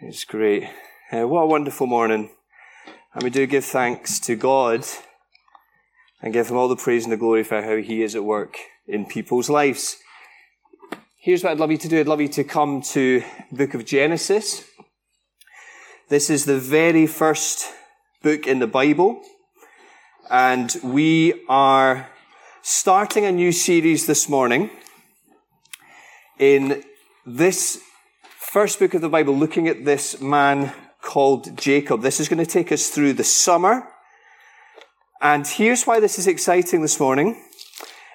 It's great. Uh, what a wonderful morning. And we do give thanks to God and give Him all the praise and the glory for how He is at work in people's lives. Here's what I'd love you to do. I'd love you to come to the book of Genesis. This is the very first book in the Bible. And we are starting a new series this morning in this first book of the Bible, looking at this man called Jacob. This is going to take us through the summer. And here's why this is exciting this morning.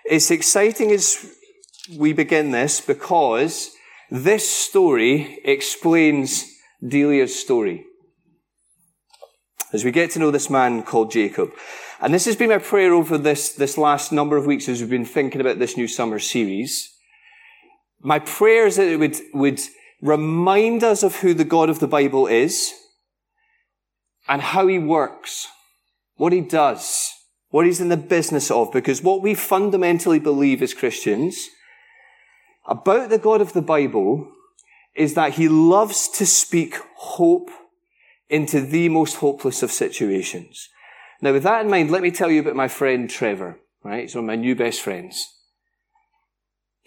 It's exciting as we begin this because this story explains Delia's story. As we get to know this man called Jacob. And this has been my prayer over this, this last number of weeks as we've been thinking about this new summer series. My prayer is that it would, would remind us of who the God of the Bible is and how he works, what he does, what he's in the business of. Because what we fundamentally believe as Christians about the God of the Bible is that he loves to speak hope into the most hopeless of situations. Now, with that in mind, let me tell you about my friend Trevor, right? He's one of my new best friends.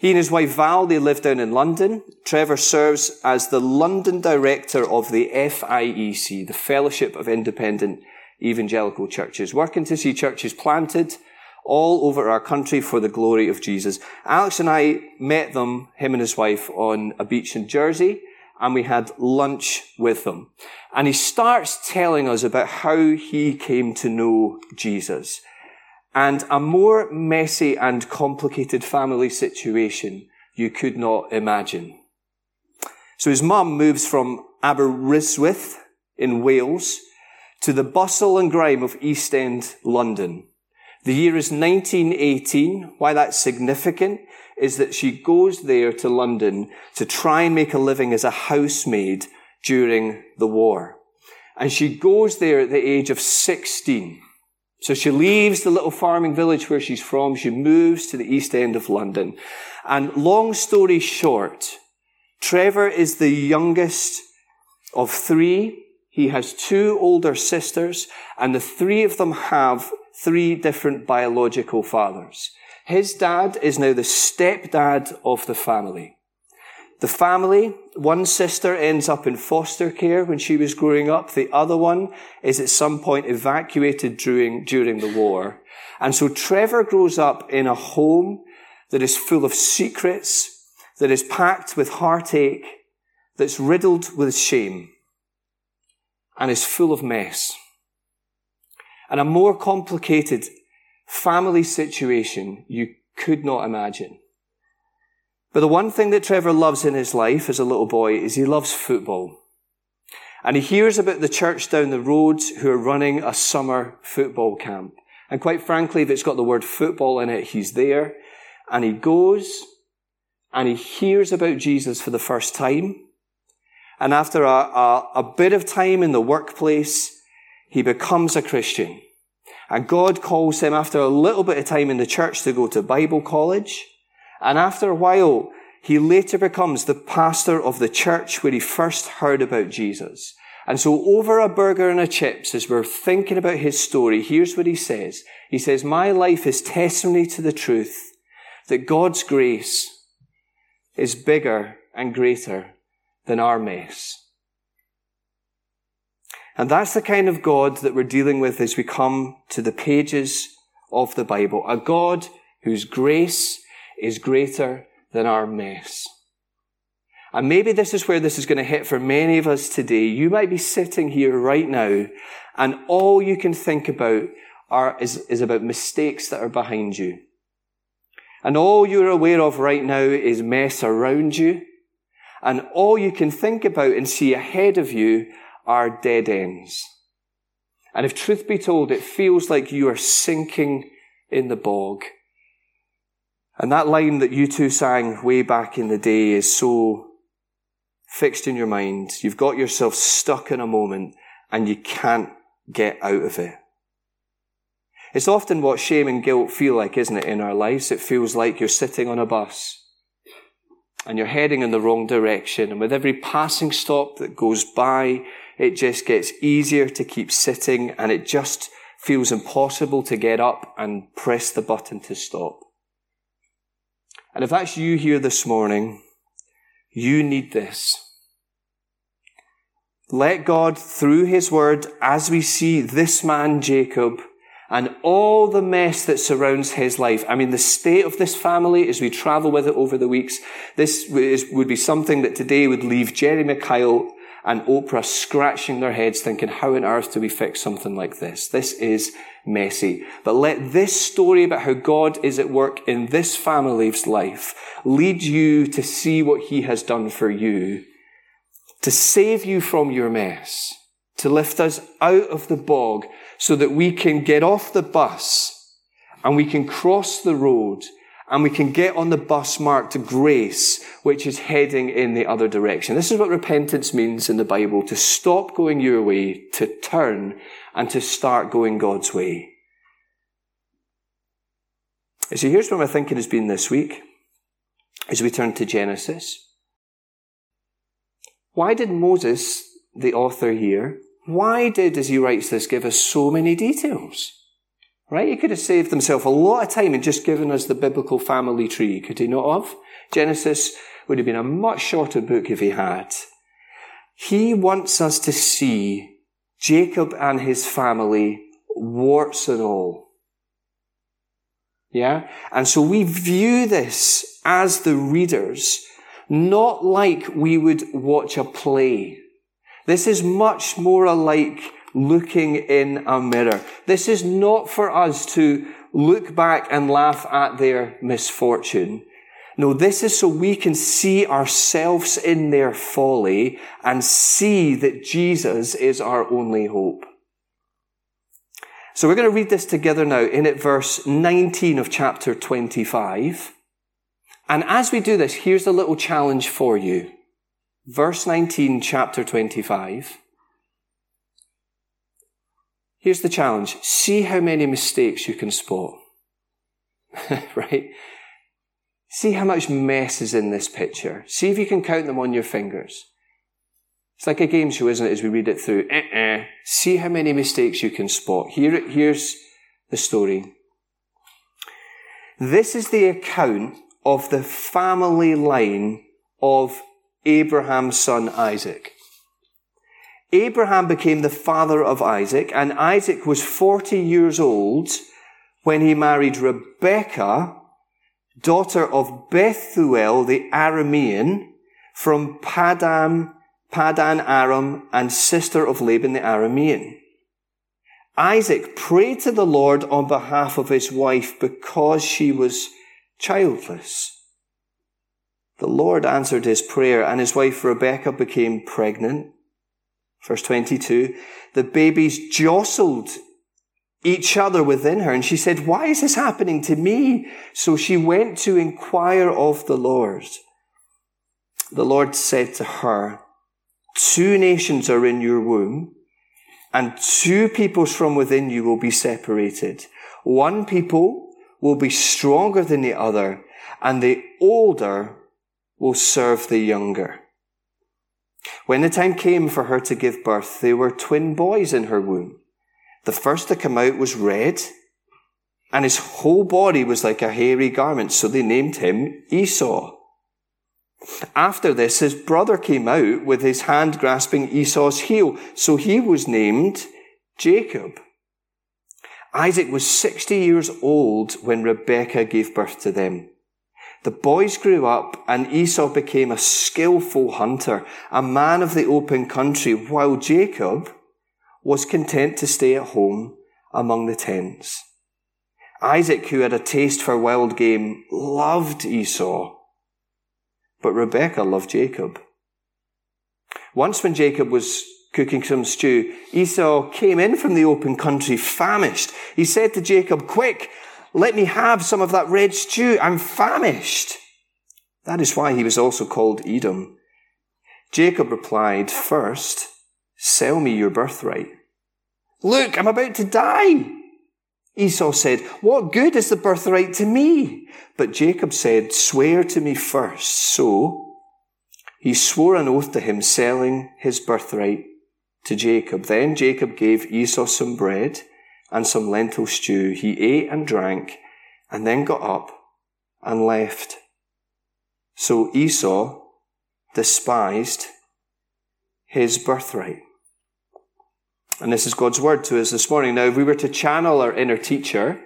He and his wife Val, they live down in London. Trevor serves as the London director of the FIEC, the Fellowship of Independent Evangelical Churches, working to see churches planted all over our country for the glory of Jesus. Alex and I met them, him and his wife, on a beach in Jersey, and we had lunch with them. And he starts telling us about how he came to know Jesus and a more messy and complicated family situation you could not imagine. So his mum moves from Aberystwyth in Wales to the bustle and grime of East End London. The year is 1918. Why that's significant is that she goes there to London to try and make a living as a housemaid during the war. And she goes there at the age of 16. So she leaves the little farming village where she's from. She moves to the east end of London. And long story short, Trevor is the youngest of three. He has two older sisters and the three of them have three different biological fathers. His dad is now the stepdad of the family. The family, one sister ends up in foster care when she was growing up. The other one is at some point evacuated during, during the war. And so Trevor grows up in a home that is full of secrets, that is packed with heartache, that's riddled with shame, and is full of mess. And a more complicated family situation you could not imagine. But the one thing that Trevor loves in his life as a little boy is he loves football. And he hears about the church down the road who are running a summer football camp. And quite frankly, if it's got the word football in it, he's there. And he goes and he hears about Jesus for the first time. And after a, a, a bit of time in the workplace, he becomes a Christian. And God calls him after a little bit of time in the church to go to Bible college. And after a while, he later becomes the pastor of the church where he first heard about Jesus. And so over a burger and a chips, as we're thinking about his story, here's what he says. He says, my life is testimony to the truth that God's grace is bigger and greater than our mess. And that's the kind of God that we're dealing with as we come to the pages of the Bible. A God whose grace is greater than our mess. And maybe this is where this is going to hit for many of us today. You might be sitting here right now and all you can think about are, is, is about mistakes that are behind you. And all you're aware of right now is mess around you. And all you can think about and see ahead of you are dead ends. And if truth be told, it feels like you are sinking in the bog. And that line that U2 sang way back in the day is so fixed in your mind. You've got yourself stuck in a moment and you can't get out of it. It's often what shame and guilt feel like, isn't it, in our lives? It feels like you're sitting on a bus and you're heading in the wrong direction. And with every passing stop that goes by, it just gets easier to keep sitting and it just feels impossible to get up and press the button to stop. And if that's you here this morning, you need this. Let God, through His Word, as we see this man, Jacob, and all the mess that surrounds his life. I mean, the state of this family as we travel with it over the weeks, this is, would be something that today would leave Jeremy Kyle and Oprah scratching their heads thinking, how on earth do we fix something like this? This is messy. But let this story about how God is at work in this family's life lead you to see what he has done for you, to save you from your mess, to lift us out of the bog so that we can get off the bus and we can cross the road and we can get on the bus marked grace, which is heading in the other direction. This is what repentance means in the Bible, to stop going your way, to turn, and to start going God's way. So here's where my thinking has been this week, as we turn to Genesis. Why did Moses, the author here, why did, as he writes this, give us so many details? Right? He could have saved himself a lot of time and just given us the biblical family tree, could he not have? Genesis would have been a much shorter book if he had. He wants us to see Jacob and his family, warts and all. Yeah? And so we view this as the readers, not like we would watch a play. This is much more alike looking in a mirror. This is not for us to look back and laugh at their misfortune. No, this is so we can see ourselves in their folly and see that Jesus is our only hope. So we're going to read this together now in at verse 19 of chapter 25. And as we do this, here's a little challenge for you. Verse 19, chapter 25. Here's the challenge. See how many mistakes you can spot. right? See how much mess is in this picture. See if you can count them on your fingers. It's like a game show, isn't it, as we read it through? Uh-uh. See how many mistakes you can spot. Here, here's the story. This is the account of the family line of Abraham's son Isaac. Abraham became the father of Isaac, and Isaac was 40 years old when he married Rebekah, daughter of Bethuel the Aramean, from Padan, Padan Aram, and sister of Laban the Aramean. Isaac prayed to the Lord on behalf of his wife because she was childless. The Lord answered his prayer, and his wife Rebekah became pregnant. Verse 22, the babies jostled each other within her, and she said, Why is this happening to me? So she went to inquire of the Lord. The Lord said to her, Two nations are in your womb, and two peoples from within you will be separated. One people will be stronger than the other, and the older will serve the younger. When the time came for her to give birth, there were twin boys in her womb. The first to come out was red, and his whole body was like a hairy garment, so they named him Esau. After this, his brother came out with his hand grasping Esau's heel, so he was named Jacob. Isaac was 60 years old when Rebekah gave birth to them. The boys grew up and Esau became a skillful hunter, a man of the open country, while Jacob was content to stay at home among the tents. Isaac, who had a taste for wild game, loved Esau, but Rebekah loved Jacob. Once when Jacob was cooking some stew, Esau came in from the open country famished. He said to Jacob, quick, let me have some of that red stew. I'm famished. That is why he was also called Edom. Jacob replied, First, sell me your birthright. Look, I'm about to die. Esau said, What good is the birthright to me? But Jacob said, Swear to me first. So he swore an oath to him, selling his birthright to Jacob. Then Jacob gave Esau some bread and some lentil stew. He ate and drank and then got up and left. So Esau despised his birthright. And this is God's word to us this morning. Now, if we were to channel our inner teacher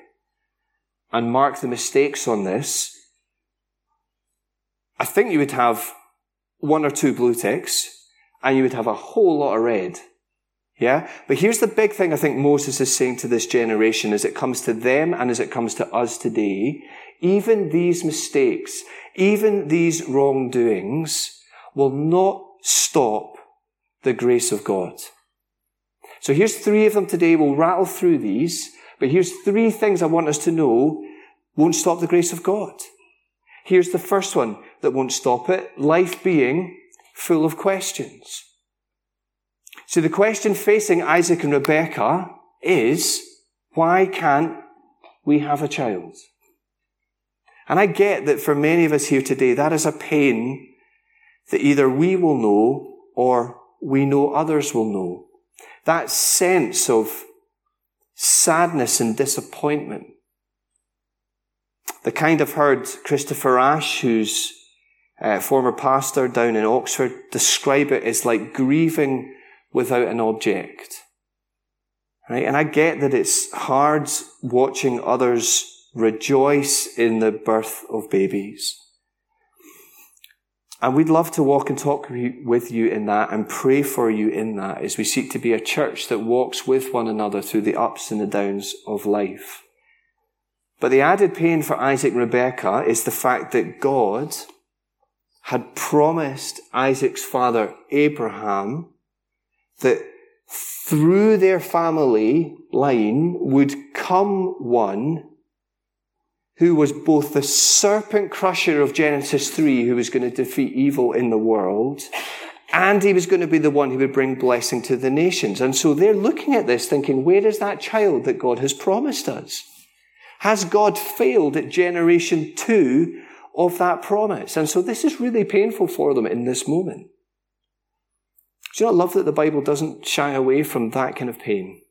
and mark the mistakes on this, I think you would have one or two blue ticks and you would have a whole lot of red. Yeah? But here's the big thing I think Moses is saying to this generation as it comes to them and as it comes to us today. Even these mistakes, even these wrongdoings will not stop the grace of God. So here's three of them today. We'll rattle through these, but here's three things I want us to know won't stop the grace of God. Here's the first one that won't stop it. Life being full of questions. So the question facing Isaac and Rebekah is, why can't we have a child? And I get that for many of us here today, that is a pain that either we will know or we know others will know. That sense of sadness and disappointment. The kind I've heard Christopher Ash, who's a former pastor down in Oxford, describe it as like grieving without an object. Right? And I get that it's hard watching others rejoice in the birth of babies. And we'd love to walk and talk with you in that and pray for you in that as we seek to be a church that walks with one another through the ups and the downs of life. But the added pain for Isaac and Rebekah is the fact that God had promised Isaac's father Abraham that through their family line would come one who was both the serpent crusher of Genesis 3, who was going to defeat evil in the world, and he was going to be the one who would bring blessing to the nations. And so they're looking at this thinking, where is that child that God has promised us? Has God failed at generation two of that promise? And so this is really painful for them in this moment. Do you not love that the Bible doesn't shy away from that kind of pain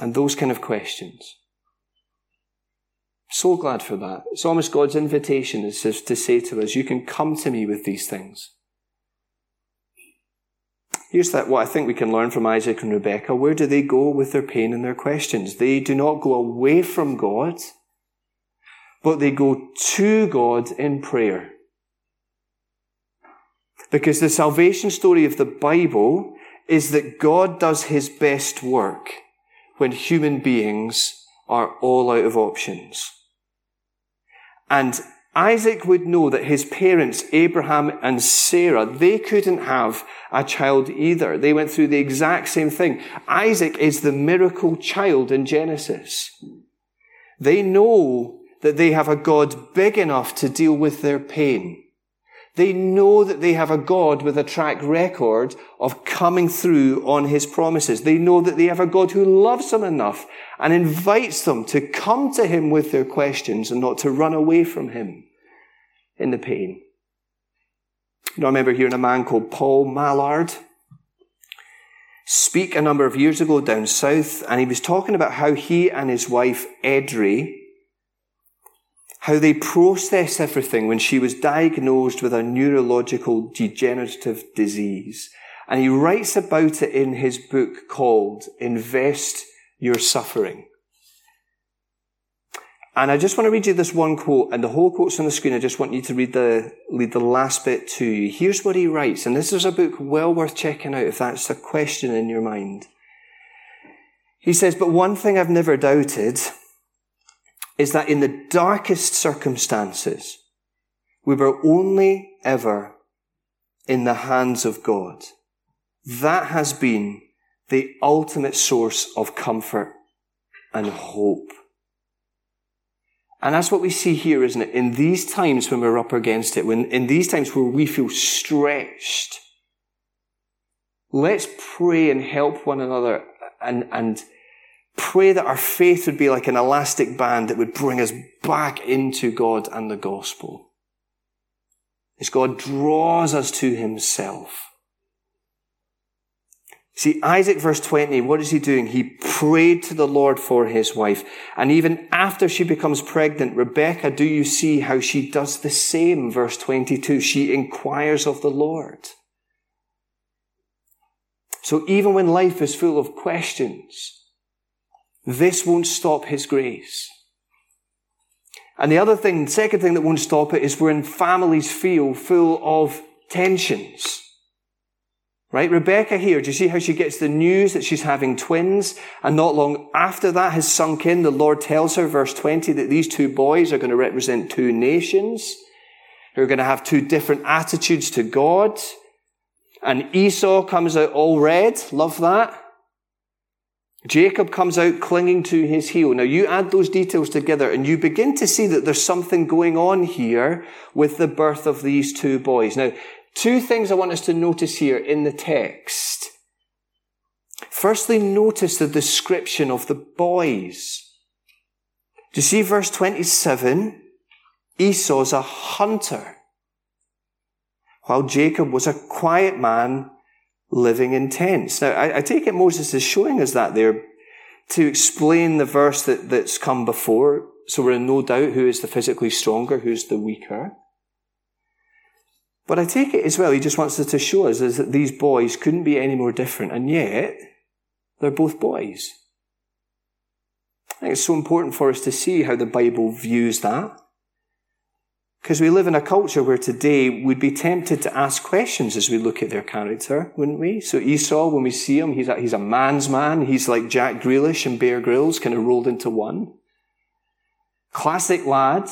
and those kind of questions? So glad for that. It's almost God's invitation is to say to us, you can come to me with these things. Here's that what I think we can learn from Isaac and Rebecca. Where do they go with their pain and their questions? They do not go away from God, but they go to God in prayer. Because the salvation story of the Bible is that God does his best work when human beings are all out of options. And Isaac would know that his parents, Abraham and Sarah, they couldn't have a child either. They went through the exact same thing. Isaac is the miracle child in Genesis. They know that they have a God big enough to deal with their pain. They know that they have a God with a track record of coming through on his promises. They know that they have a God who loves them enough and invites them to come to him with their questions and not to run away from him in the pain. You know, I remember hearing a man called Paul Mallard speak a number of years ago down south, and he was talking about how he and his wife, Edrie, how they process everything when she was diagnosed with a neurological degenerative disease. And he writes about it in his book called Invest Your Suffering. And I just want to read you this one quote, and the whole quote's on the screen. I just want you to read the, read the last bit to you. Here's what he writes, and this is a book well worth checking out if that's a question in your mind. He says, but one thing I've never doubted is that in the darkest circumstances, we were only ever in the hands of God. That has been the ultimate source of comfort and hope. And that's what we see here, isn't it? In these times when we're up against it, when, in these times where we feel stretched, let's pray and help one another and, and Pray that our faith would be like an elastic band that would bring us back into God and the gospel. As God draws us to himself. See, Isaac, verse 20, what is he doing? He prayed to the Lord for his wife. And even after she becomes pregnant, Rebecca, do you see how she does the same? Verse 22, she inquires of the Lord. So even when life is full of questions, this won't stop his grace. And the other thing, the second thing that won't stop it is when families feel full of tensions. Right? Rebecca here, do you see how she gets the news that she's having twins? And not long after that has sunk in, the Lord tells her, verse 20, that these two boys are going to represent two nations who are going to have two different attitudes to God. And Esau comes out all red. Love that. Jacob comes out clinging to his heel. Now you add those details together and you begin to see that there's something going on here with the birth of these two boys. Now, Two things I want us to notice here in the text. Firstly, notice the description of the boys. Do you see verse 27? Esau's a hunter, while Jacob was a quiet man living in tents. Now, I, I take it Moses is showing us that there to explain the verse that, that's come before, so we're in no doubt who is the physically stronger, who's the weaker. But I take it as well, he just wants us to show us is that these boys couldn't be any more different, and yet they're both boys. I think it's so important for us to see how the Bible views that. Because we live in a culture where today we'd be tempted to ask questions as we look at their character, wouldn't we? So Esau, when we see him, he's a, he's a man's man. He's like Jack Grealish and Bear Grylls, kind of rolled into one. Classic lad,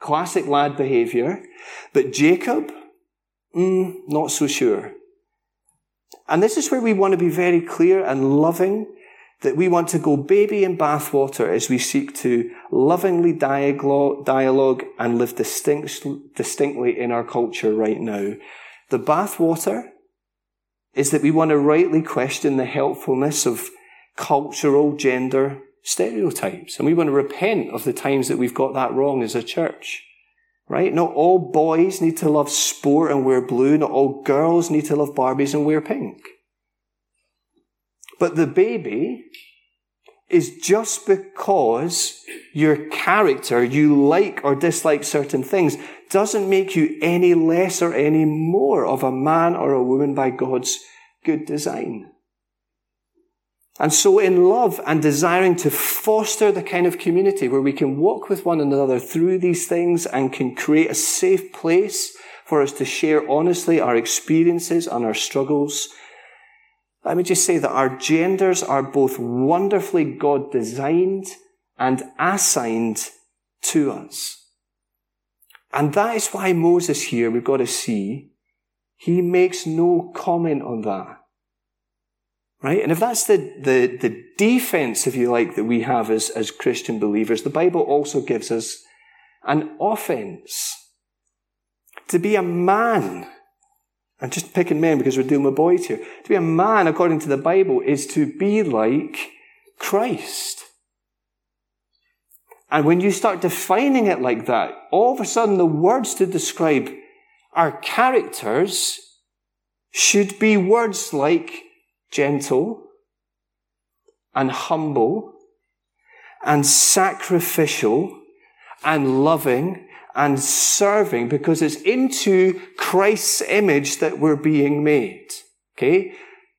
classic lad behavior. But Jacob, Mm, not so sure. And this is where we want to be very clear and loving that we want to go baby in bathwater as we seek to lovingly dialogue and live distinct, distinctly in our culture right now. The bathwater is that we want to rightly question the helpfulness of cultural gender stereotypes. And we want to repent of the times that we've got that wrong as a church. Right? Not all boys need to love sport and wear blue. Not all girls need to love Barbies and wear pink. But the baby is just because your character, you like or dislike certain things, doesn't make you any less or any more of a man or a woman by God's good design. And so in love and desiring to foster the kind of community where we can walk with one another through these things and can create a safe place for us to share honestly our experiences and our struggles. Let me just say that our genders are both wonderfully God designed and assigned to us. And that is why Moses here, we've got to see, he makes no comment on that. Right? And if that's the, the, the defense, if you like, that we have as, as Christian believers, the Bible also gives us an offense. To be a man, I'm just picking men because we're dealing with boys here. To be a man, according to the Bible, is to be like Christ. And when you start defining it like that, all of a sudden the words to describe our characters should be words like gentle and humble and sacrificial and loving and serving because it's into Christ's image that we're being made. Okay?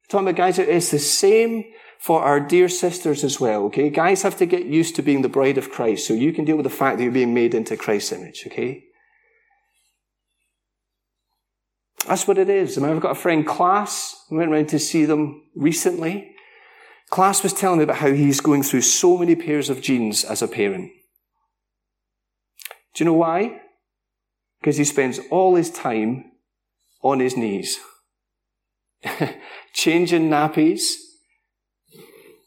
Talking about guys, it's the same for our dear sisters as well. Okay? Guys have to get used to being the bride of Christ so you can deal with the fact that you're being made into Christ's image. Okay? That's what it is. I mean, I've got a friend, Class. I went around to see them recently. Class was telling me about how he's going through so many pairs of jeans as a parent. Do you know why? Because he spends all his time on his knees, changing nappies,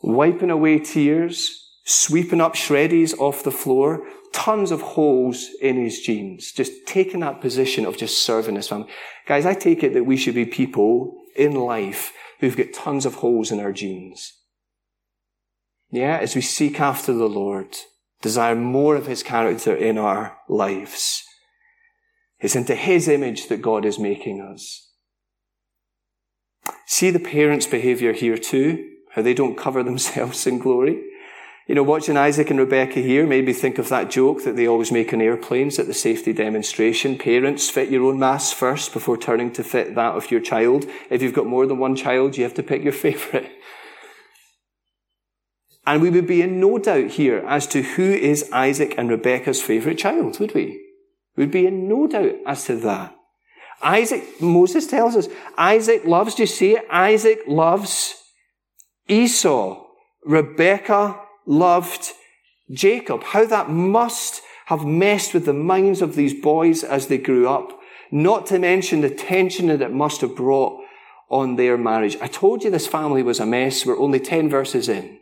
wiping away tears, sweeping up shreddies off the floor, tons of holes in his jeans, just taking that position of just serving his family. Guys, I take it that we should be people in life who've got tons of holes in our jeans. Yeah, as we seek after the Lord, desire more of his character in our lives. It's into his image that God is making us. See the parents' behavior here too, how they don't cover themselves in glory. You know, watching Isaac and Rebecca here made me think of that joke that they always make on airplanes at the safety demonstration. Parents, fit your own mask first before turning to fit that of your child. If you've got more than one child, you have to pick your favorite. And we would be in no doubt here as to who is Isaac and Rebecca's favorite child, would we? We'd be in no doubt as to that. Isaac, Moses tells us, Isaac loves, do you see it? Isaac loves Esau. Rebecca loved Jacob. How that must have messed with the minds of these boys as they grew up. Not to mention the tension that it must have brought on their marriage. I told you this family was a mess. We're only 10 verses in.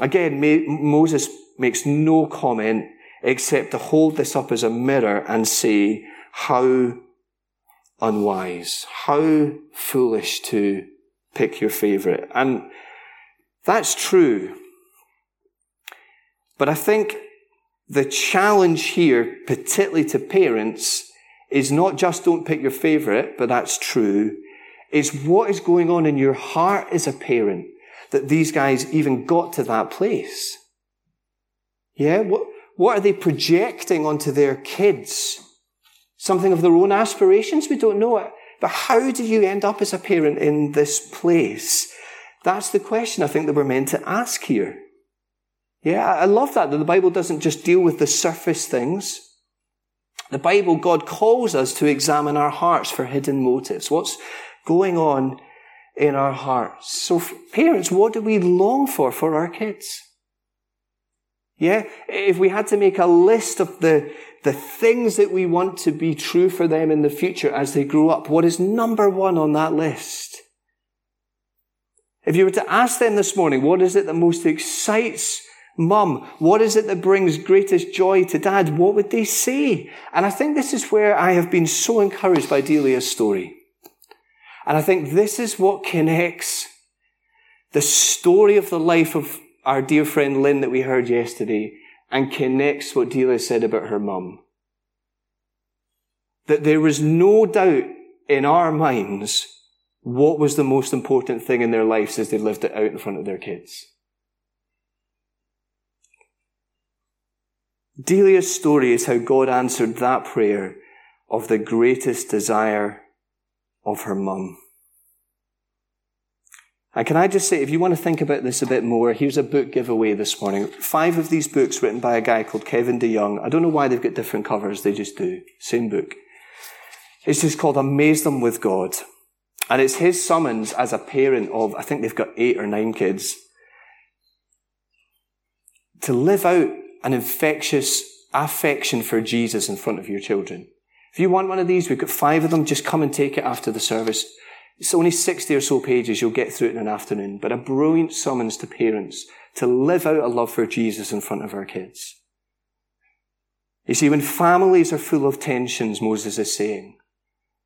Again, Moses makes no comment except to hold this up as a mirror and say, how unwise, how foolish to pick your favorite. And that's true. But I think the challenge here, particularly to parents, is not just don't pick your favorite, but that's true, is what is going on in your heart as a parent that these guys even got to that place. Yeah? What, what are they projecting onto their kids? Something of their own aspirations? We don't know it. But how do you end up as a parent in this place? That's the question I think that we're meant to ask here. Yeah, I love that, that the Bible doesn't just deal with the surface things. The Bible, God calls us to examine our hearts for hidden motives. What's going on in our hearts? So, parents, what do we long for for our kids? Yeah, if we had to make a list of the, the things that we want to be true for them in the future as they grow up, what is number one on that list? If you were to ask them this morning, what is it that most excites mum? What is it that brings greatest joy to dad? What would they say? And I think this is where I have been so encouraged by Delia's story. And I think this is what connects the story of the life of our dear friend Lynn that we heard yesterday and connects what Delia said about her mum. That there was no doubt in our minds what was the most important thing in their lives as they lived it out in front of their kids. Delia's story is how God answered that prayer of the greatest desire of her mum. And can I just say, if you want to think about this a bit more, here's a book giveaway this morning. Five of these books written by a guy called Kevin DeYoung. I don't know why they've got different covers, they just do. Same book. It's just called Amaze Them with God. And it's his summons as a parent of, I think they've got eight or nine kids, to live out an infectious affection for Jesus in front of your children. If you want one of these, we've got five of them. Just come and take it after the service. It's only 60 or so pages. You'll get through it in an afternoon, but a brilliant summons to parents to live out a love for Jesus in front of our kids. You see, when families are full of tensions, Moses is saying,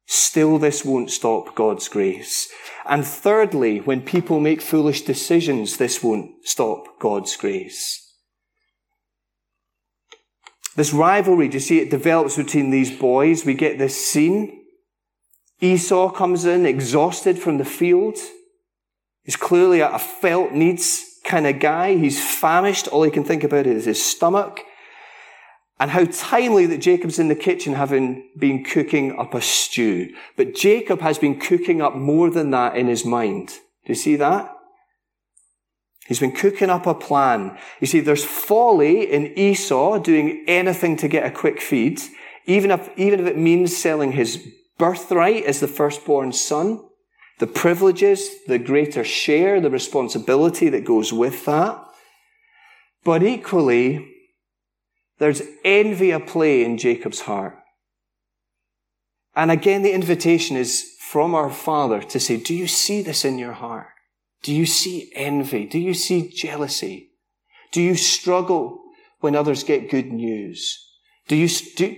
still this won't stop God's grace. And thirdly, when people make foolish decisions, this won't stop God's grace. This rivalry, do you see it develops between these boys? We get this scene. Esau comes in exhausted from the field. He's clearly a felt needs kind of guy. He's famished. All he can think about is his stomach. And how timely that Jacob's in the kitchen having been cooking up a stew. But Jacob has been cooking up more than that in his mind. Do you see that? He's been cooking up a plan. You see, there's folly in Esau doing anything to get a quick feed, even if, even if it means selling his birthright as the firstborn son, the privileges, the greater share, the responsibility that goes with that. But equally, there's envy at play in Jacob's heart. And again, the invitation is from our Father to say, do you see this in your heart? Do you see envy? Do you see jealousy? Do you struggle when others get good news? Do you, do,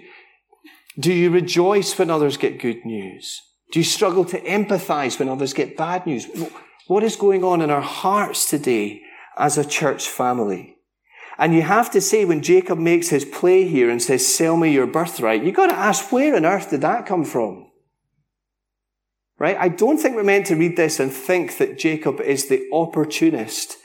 do you rejoice when others get good news? Do you struggle to empathize when others get bad news? What is going on in our hearts today as a church family? And you have to say, when Jacob makes his play here and says, sell me your birthright, you've got to ask, where on earth did that come from? Right? I don't think we're meant to read this and think that Jacob is the opportunist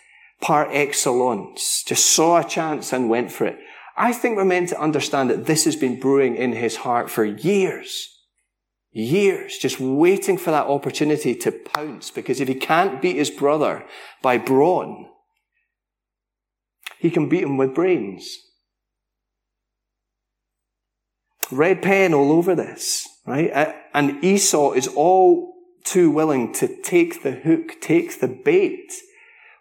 par excellence, just saw a chance and went for it. I think we're meant to understand that this has been brewing in his heart for years. Years, just waiting for that opportunity to pounce, because if he can't beat his brother by brawn, he can beat him with brains. Red pen all over this, right? Uh, And Esau is all too willing to take the hook, take the bait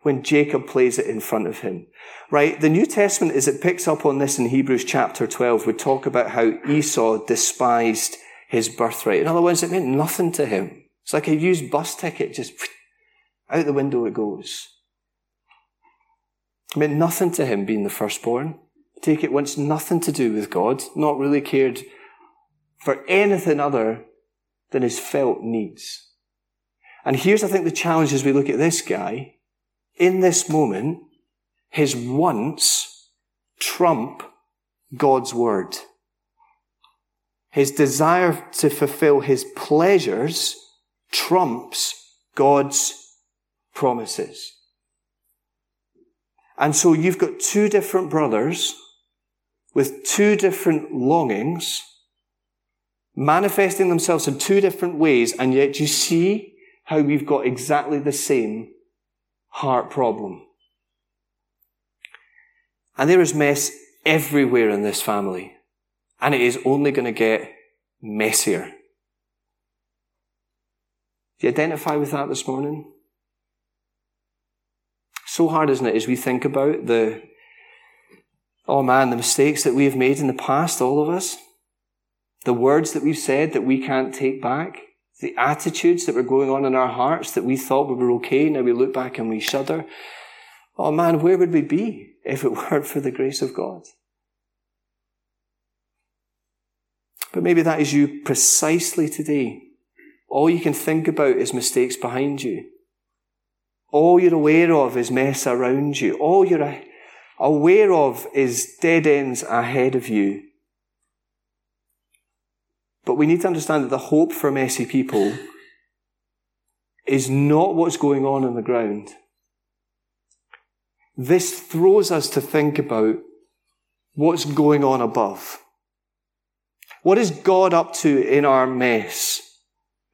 when Jacob plays it in front of him. Right? The New Testament, as it picks up on this in Hebrews chapter 12, would talk about how Esau despised his birthright. In other words, it meant nothing to him. It's like a used bus ticket, just out the window it goes. It meant nothing to him being the firstborn. Take it once, nothing to do with God, not really cared for anything other than his felt needs. And here's, I think, the challenge as we look at this guy. In this moment, his wants trump God's word. His desire to fulfill his pleasures trumps God's promises. And so you've got two different brothers with two different longings manifesting themselves in two different ways, and yet you see how we've got exactly the same heart problem. And there is mess everywhere in this family. And it is only going to get messier. Do you identify with that this morning? So hard, isn't it, as we think about the, oh man, the mistakes that we have made in the past, all of us. The words that we've said that we can't take back. The attitudes that were going on in our hearts that we thought we were okay. Now we look back and we shudder. Oh man, where would we be if it weren't for the grace of God? But maybe that is you precisely today. All you can think about is mistakes behind you. All you're aware of is mess around you. All you're aware of is dead ends ahead of you. But we need to understand that the hope for messy people is not what's going on on the ground. This throws us to think about what's going on above. What is God up to in our mess?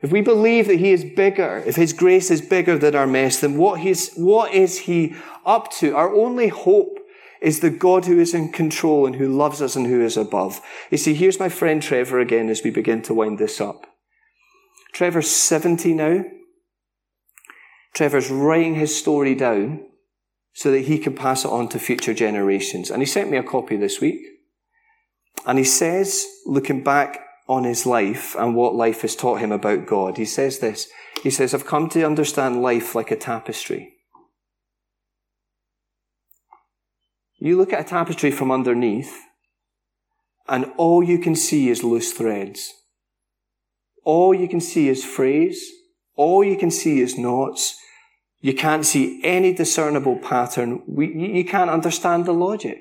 If we believe that He is bigger, if His grace is bigger than our mess, then what, he's, what is He up to? Our only hope is the God who is in control and who loves us and who is above. You see, here's my friend Trevor again as we begin to wind this up. Trevor's 70 now. Trevor's writing his story down so that he can pass it on to future generations. And he sent me a copy this week. And he says, looking back on his life and what life has taught him about God, he says this. He says, I've come to understand life like a tapestry. You look at a tapestry from underneath, and all you can see is loose threads. All you can see is frays. All you can see is knots. You can't see any discernible pattern. We, you can't understand the logic.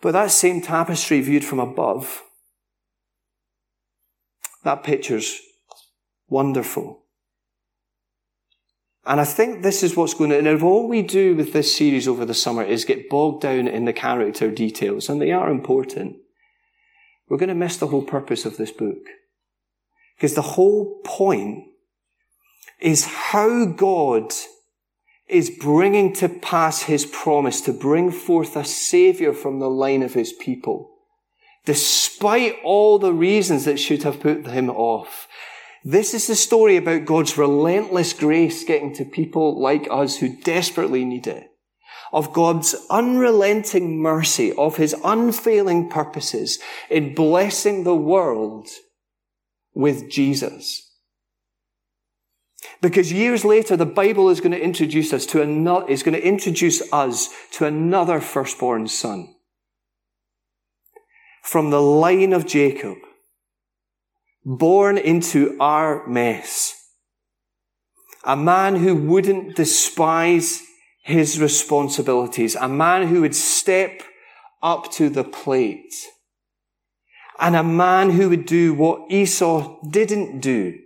But that same tapestry viewed from above, that picture's wonderful. And I think this is what's going to, and if all we do with this series over the summer is get bogged down in the character details, and they are important, we're going to miss the whole purpose of this book. Because the whole point is how God is bringing to pass his promise to bring forth a savior from the line of his people. Despite all the reasons that should have put him off. This is the story about God's relentless grace getting to people like us who desperately need it. Of God's unrelenting mercy, of His unfailing purposes in blessing the world with Jesus. Because years later, the Bible is going to introduce us to another, is going to introduce us to another firstborn son. From the line of Jacob born into our mess. a man who wouldn't despise his responsibilities, a man who would step up to the plate, and a man who would do what Esau didn't do,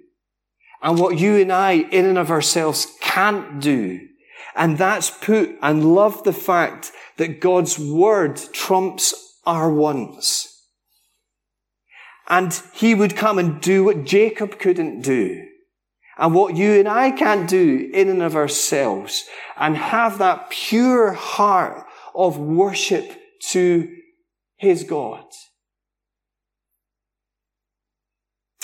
and what you and I, in and of ourselves, can't do. And that's put and love the fact that God's word trumps our wants. And he would come and do what Jacob couldn't do. And what you and I can't do in and of ourselves. And have that pure heart of worship to his God.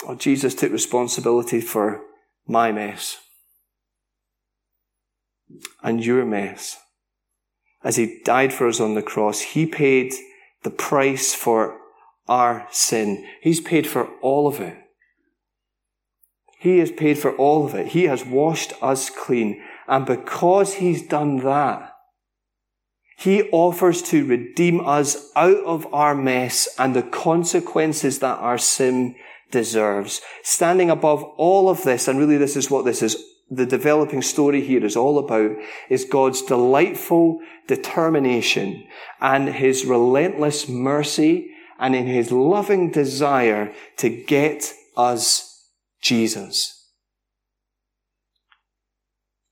Oh, Jesus took responsibility for my mess and your mess. As he died for us on the cross, he paid the price for our sin. He's paid for all of it. He has paid for all of it. He has washed us clean. And because he's done that, he offers to redeem us out of our mess and the consequences that our sin deserves. Standing above all of this, and really this is what this is the developing story here is all about is God's delightful determination and his relentless mercy and in his loving desire to get us Jesus.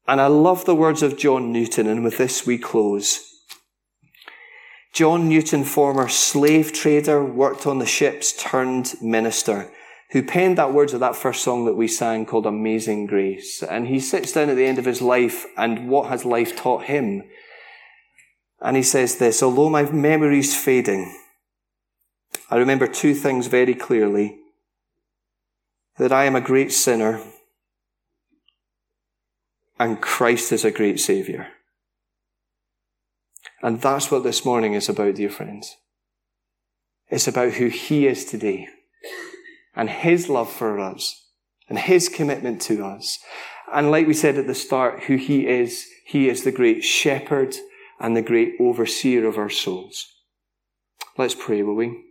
And I love the words of John Newton, and with this we close. John Newton, former slave trader, worked on the ships, turned minister who penned that words of that first song that we sang called Amazing Grace. And he sits down at the end of his life and what has life taught him? And he says this, although my memory's fading, I remember two things very clearly. That I am a great sinner and Christ is a great Saviour. And that's what this morning is about, dear friends. It's about who He is today and His love for us and His commitment to us. And like we said at the start, who He is, He is the great shepherd and the great overseer of our souls. Let's pray, will we?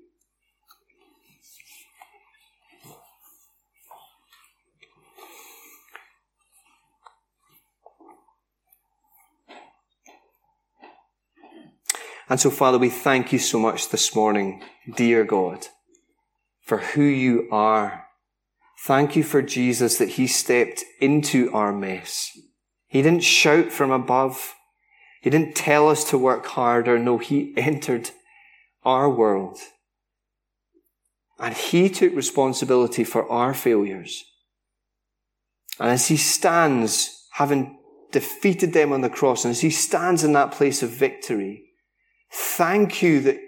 And so, Father, we thank you so much this morning, dear God for who you are. Thank you for Jesus that he stepped into our mess. He didn't shout from above. He didn't tell us to work harder. No, he entered our world. And he took responsibility for our failures. And as he stands, having defeated them on the cross, and as he stands in that place of victory, thank you that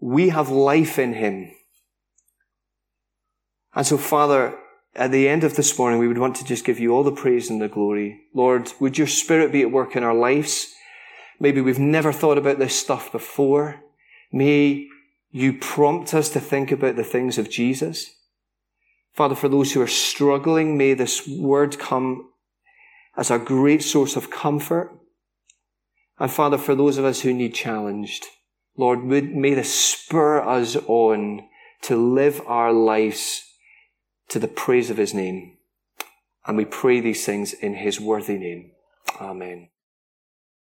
we have life in him. And so, Father, at the end of this morning, we would want to just give you all the praise and the glory. Lord, would your spirit be at work in our lives? Maybe we've never thought about this stuff before. May you prompt us to think about the things of Jesus. Father, for those who are struggling, may this word come as a great source of comfort. And Father, for those of us who need challenged, Lord, would, may this spur us on to live our lives to the praise of his name. And we pray these things in his worthy name. Amen.